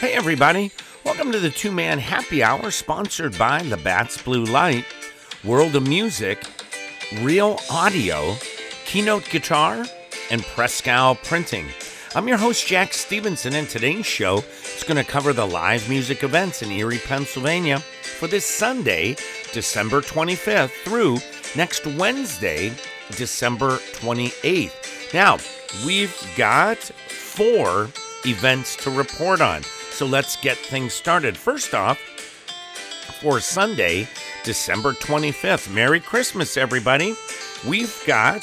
Hey, everybody. Welcome to the two man happy hour sponsored by Labatt's Blue Light, World of Music, Real Audio, Keynote Guitar, and Prescal Printing. I'm your host, Jack Stevenson, and today's show is going to cover the live music events in Erie, Pennsylvania for this Sunday, December 25th through next Wednesday, December 28th. Now, we've got four events to report on. So let's get things started. First off, for Sunday, December 25th, Merry Christmas, everybody. We've got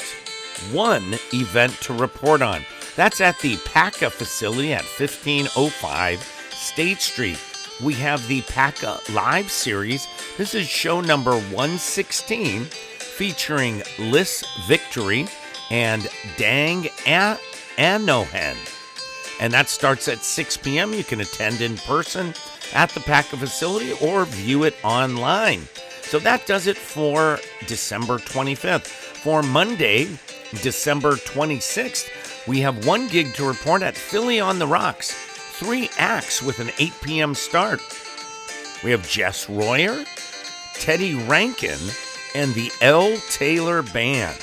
one event to report on. That's at the PACA facility at 1505 State Street. We have the PACA Live Series. This is show number 116 featuring Liss Victory and Dang Anohen and that starts at 6 p.m. You can attend in person at the PACA facility or view it online. So that does it for December 25th. For Monday, December 26th, we have one gig to report at Philly on the Rocks, three acts with an 8 p.m. start. We have Jess Royer, Teddy Rankin, and the L. Taylor Band.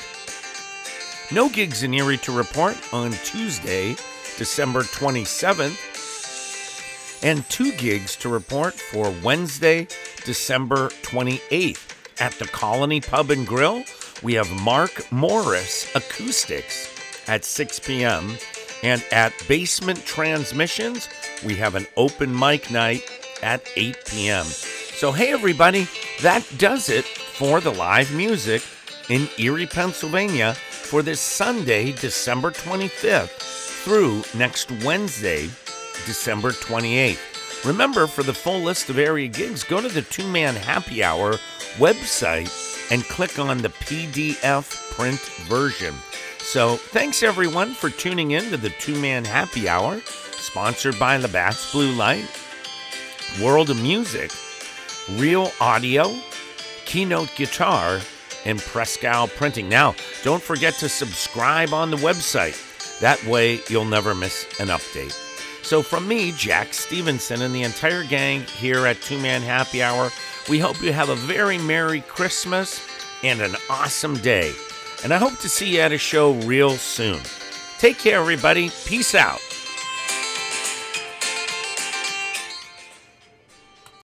No gigs in Erie to report on Tuesday, December 27th, and two gigs to report for Wednesday, December 28th. At the Colony Pub and Grill, we have Mark Morris Acoustics at 6 p.m. And at Basement Transmissions, we have an open mic night at 8 p.m. So, hey, everybody, that does it for the live music in Erie, Pennsylvania for this Sunday, December 25th through next Wednesday, December 28th. Remember, for the full list of area gigs, go to the Two Man Happy Hour website and click on the PDF print version. So, thanks everyone for tuning in to the Two Man Happy Hour, sponsored by Labatt's Blue Light, World of Music, Real Audio, Keynote Guitar, and Prescal Printing. Now, don't forget to subscribe on the website. That way, you'll never miss an update. So, from me, Jack Stevenson, and the entire gang here at Two Man Happy Hour, we hope you have a very Merry Christmas and an awesome day. And I hope to see you at a show real soon. Take care, everybody. Peace out.